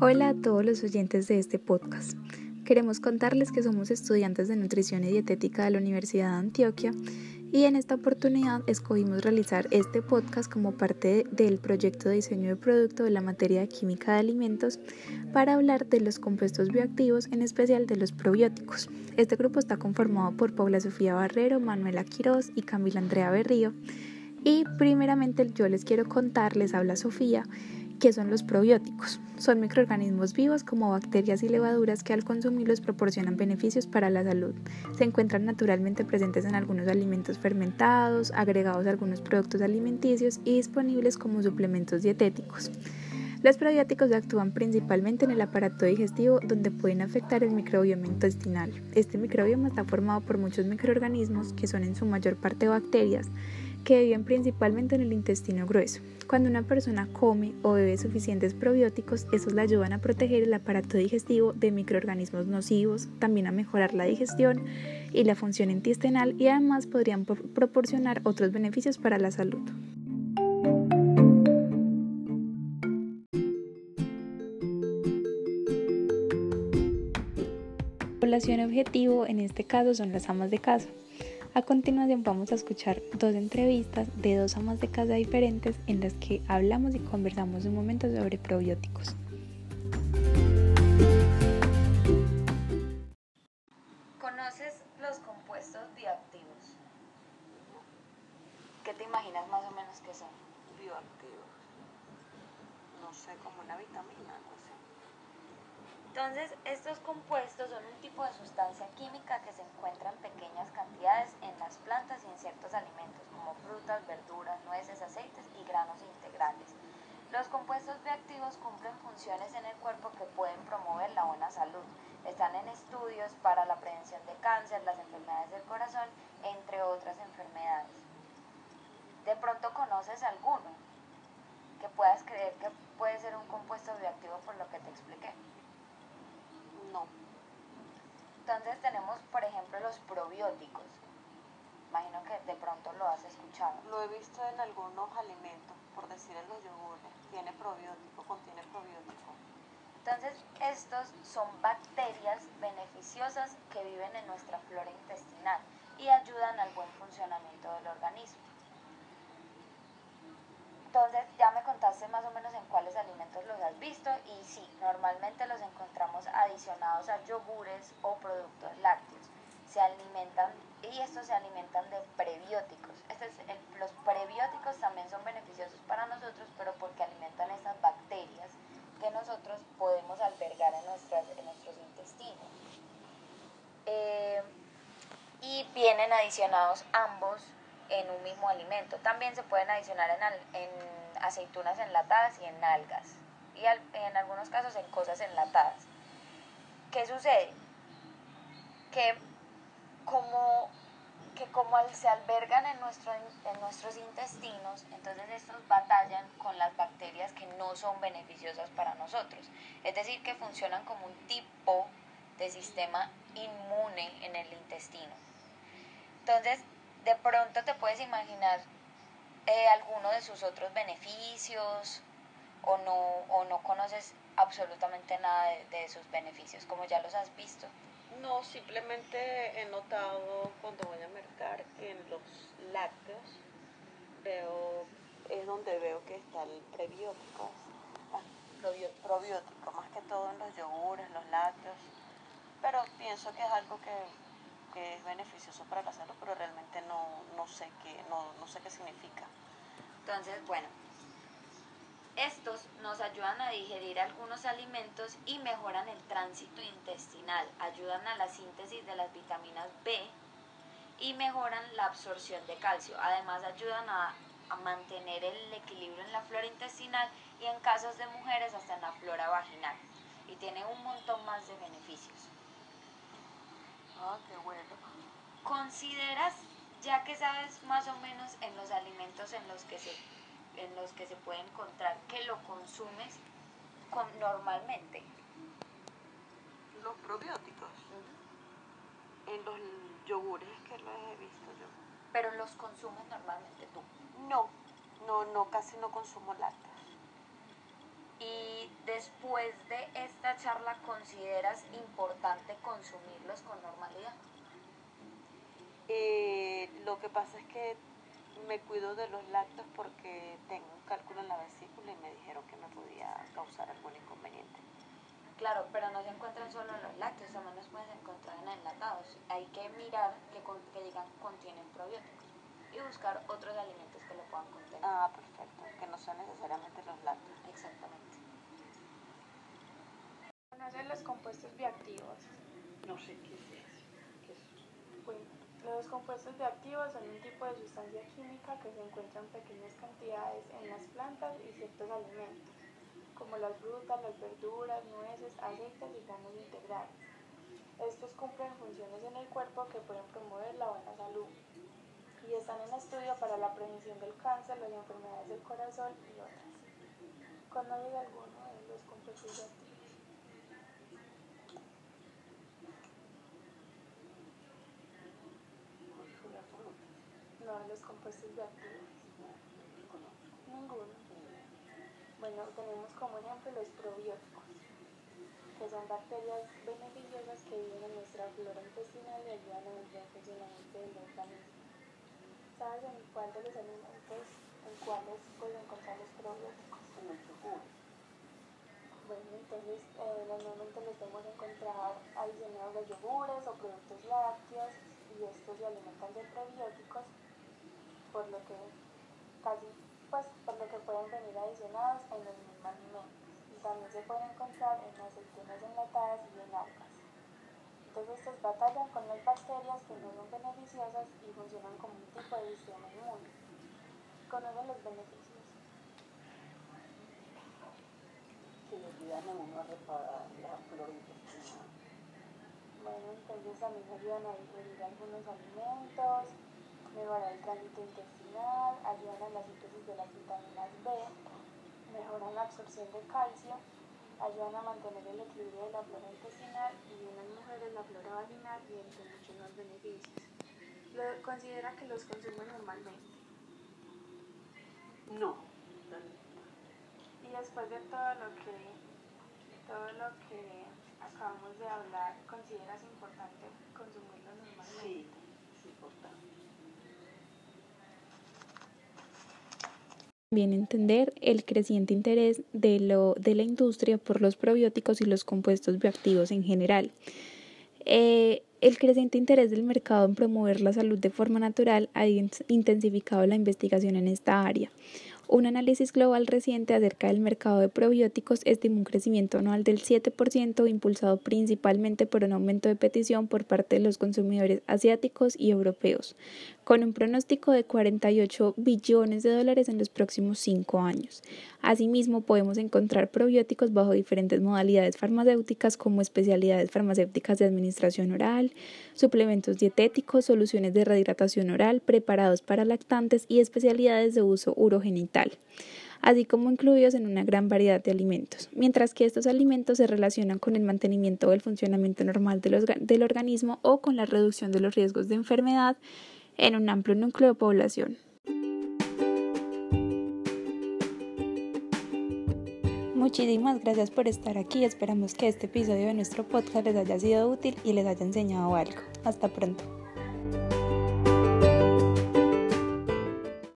Hola a todos los oyentes de este podcast. Queremos contarles que somos estudiantes de nutrición y dietética de la Universidad de Antioquia y en esta oportunidad escogimos realizar este podcast como parte del proyecto de diseño de producto de la materia de química de alimentos para hablar de los compuestos bioactivos, en especial de los probióticos. Este grupo está conformado por Paula Sofía Barrero, Manuela Quiroz y Camila Andrea Berrío. Y primeramente yo les quiero contar, les habla Sofía, ¿Qué son los probióticos? Son microorganismos vivos como bacterias y levaduras que al consumirlos proporcionan beneficios para la salud. Se encuentran naturalmente presentes en algunos alimentos fermentados, agregados a algunos productos alimenticios y disponibles como suplementos dietéticos. Los probióticos actúan principalmente en el aparato digestivo donde pueden afectar el microbioma intestinal. Este microbioma está formado por muchos microorganismos que son en su mayor parte bacterias que viven principalmente en el intestino grueso. Cuando una persona come o bebe suficientes probióticos, esos le ayudan a proteger el aparato digestivo de microorganismos nocivos, también a mejorar la digestión y la función intestinal y además podrían proporcionar otros beneficios para la salud. La población objetivo en este caso son las amas de casa. A continuación vamos a escuchar dos entrevistas de dos amas de casa diferentes en las que hablamos y conversamos un momento sobre probióticos. ¿Conoces los compuestos bioactivos? ¿Qué te imaginas más o menos que son? Bioactivos. No sé, como una vitamina, no sé. Entonces, estos compuestos son un tipo de sustancia química que se encuentra en pequeñas cantidades en las plantas y en ciertos alimentos, como frutas, verduras, nueces, aceites y granos integrales. Los compuestos bioactivos cumplen funciones en el cuerpo que pueden promover la buena salud. Están en estudios para la prevención de cáncer, las enfermedades del corazón, entre otras enfermedades. ¿De pronto conoces alguno que puedas creer que puede ser un compuesto bioactivo por lo que te expliqué? No. Entonces tenemos, por ejemplo, los probióticos. Imagino que de pronto lo has escuchado. Lo he visto en algunos alimentos, por decir en los yogures. Tiene probiótico, contiene probiótico. Entonces, estos son bacterias beneficiosas que viven en nuestra flora intestinal y ayudan al buen funcionamiento del organismo. Entonces, ya me contaste más o menos en cuáles alimentos los has visto y sí, normalmente los encontramos adicionados a yogures o productos lácteos. Se alimentan y estos se alimentan de prebióticos. Este es los prebióticos también son beneficiosos para nosotros, pero porque alimentan esas bacterias que nosotros podemos albergar en, nuestras, en nuestros intestinos. Eh, y vienen adicionados ambos en un mismo alimento. También se pueden adicionar en, en aceitunas enlatadas y en algas. Y en algunos casos en cosas enlatadas. ¿Qué sucede? Que como, que como se albergan en, en nuestros intestinos, entonces estos batallan con las bacterias que no son beneficiosas para nosotros. Es decir, que funcionan como un tipo de sistema inmune en el intestino. Entonces, de pronto te puedes imaginar eh, alguno de sus otros beneficios o no, o no conoces absolutamente nada de, de, sus beneficios, como ya los has visto. No, simplemente he notado cuando voy a mercar que en los lácteos veo, es donde veo que está el prebiótico, probiótico, probiótico, más que todo en los yogures, los lácteos, pero pienso que es algo que que es beneficioso para la salud, pero realmente no, no, sé, qué, no, no sé qué significa. Entonces, bueno, estos nos ayudan a digerir algunos alimentos y mejoran el tránsito intestinal, ayudan a la síntesis de las vitaminas B y mejoran la absorción de calcio. Además ayudan a, a, mantener el equilibrio en la flora intestinal y en casos de mujeres hasta en la flora vaginal. Y tiene un montón más de beneficios. Ah, qué bueno. ¿Consideras, ya que sabes más o menos en los alimentos en los que se, en los que se puede encontrar, que lo consumes con, normalmente? Los probióticos. En los yogures que los he visto yo. Pero los consumes normalmente tú. No, No, no, casi no consumo lácteos. Y después de esta charla, ¿consideras importante consumirlos con normalidad? Eh, lo que pasa es que me cuido de los lácteos porque tengo un cálculo en la vesícula y me dijeron que me podía causar algún inconveniente. Claro, pero no se encuentran solo en los lácteos, también los puedes encontrar en enlatados. Hay que mirar que, que digan contienen probióticos y buscar otros alimentos que lo puedan contener. Ah, perfecto, que no sean necesariamente los lácteos. Exactamente. ¿Conocen los compuestos bioactivos? No sé qué es eso. ¿Qué es? Bueno, los compuestos bioactivos son un tipo de sustancia química que se encuentra en pequeñas cantidades en las plantas y ciertos alimentos, como las frutas, las verduras, nueces, aceites y granos integrales. Estos cumplen funciones en el cuerpo que pueden promover la buena salud y están en estudio para la prevención del cáncer, las enfermedades del corazón y otras. ¿Conoces alguno de los compuestos bioactivos? Los compuestos bioactivos. Ninguno. Bueno, tenemos como ejemplo los probióticos, que son bacterias beneficiosas que viven en nuestra flora intestinal y ayudan el buen funcionamiento del organismo. ¿Sabes en cuál de los alimentos, en cuáles puedes encontrar los probióticos? En el yogur. Bueno, entonces eh, normalmente los podemos encontrar adicionados a yogures o productos lácteos y estos se alimentan de probióticos, por lo que casi, pues, por lo que pueden venir adicionados en los mismos alimentos. Y también se pueden encontrar en aceitunas enlatadas y en algas. Entonces estos batallan con las bacterias que no son beneficiosas y funcionan como un tipo de sistema inmune. ¿Conocen los beneficios? que le ayudan a uno a reparar la flora intestinal. Bueno, entonces también ayudan a digerir algunos alimentos, mejorar el tránsito intestinal, ayudan a la síntesis de las vitaminas B, mejoran la absorción de calcio, ayudan a mantener el equilibrio de la flora intestinal y en las mujeres la flora vaginal y entre muchos más beneficios. Lo, considera que los consume normalmente. No, Y después de todo lo que todo lo que acabamos de hablar, ¿consideras importante consumirlo normalmente? sí, es importante. Bien entender el creciente interés de la industria por los probióticos y los compuestos bioactivos en general. Eh, el creciente interés del mercado en promover la salud de forma natural ha intensificado la investigación en esta área. Un análisis global reciente acerca del mercado de probióticos estimó un crecimiento anual del 7%, impulsado principalmente por un aumento de petición por parte de los consumidores asiáticos y europeos, con un pronóstico de 48 billones de dólares en los próximos cinco años. Asimismo, podemos encontrar probióticos bajo diferentes modalidades farmacéuticas como especialidades farmacéuticas de administración oral, suplementos dietéticos, soluciones de rehidratación oral, preparados para lactantes y especialidades de uso urogenital así como incluidos en una gran variedad de alimentos, mientras que estos alimentos se relacionan con el mantenimiento del funcionamiento normal del organismo o con la reducción de los riesgos de enfermedad en un amplio núcleo de población. Muchísimas gracias por estar aquí. Esperamos que este episodio de nuestro podcast les haya sido útil y les haya enseñado algo. Hasta pronto.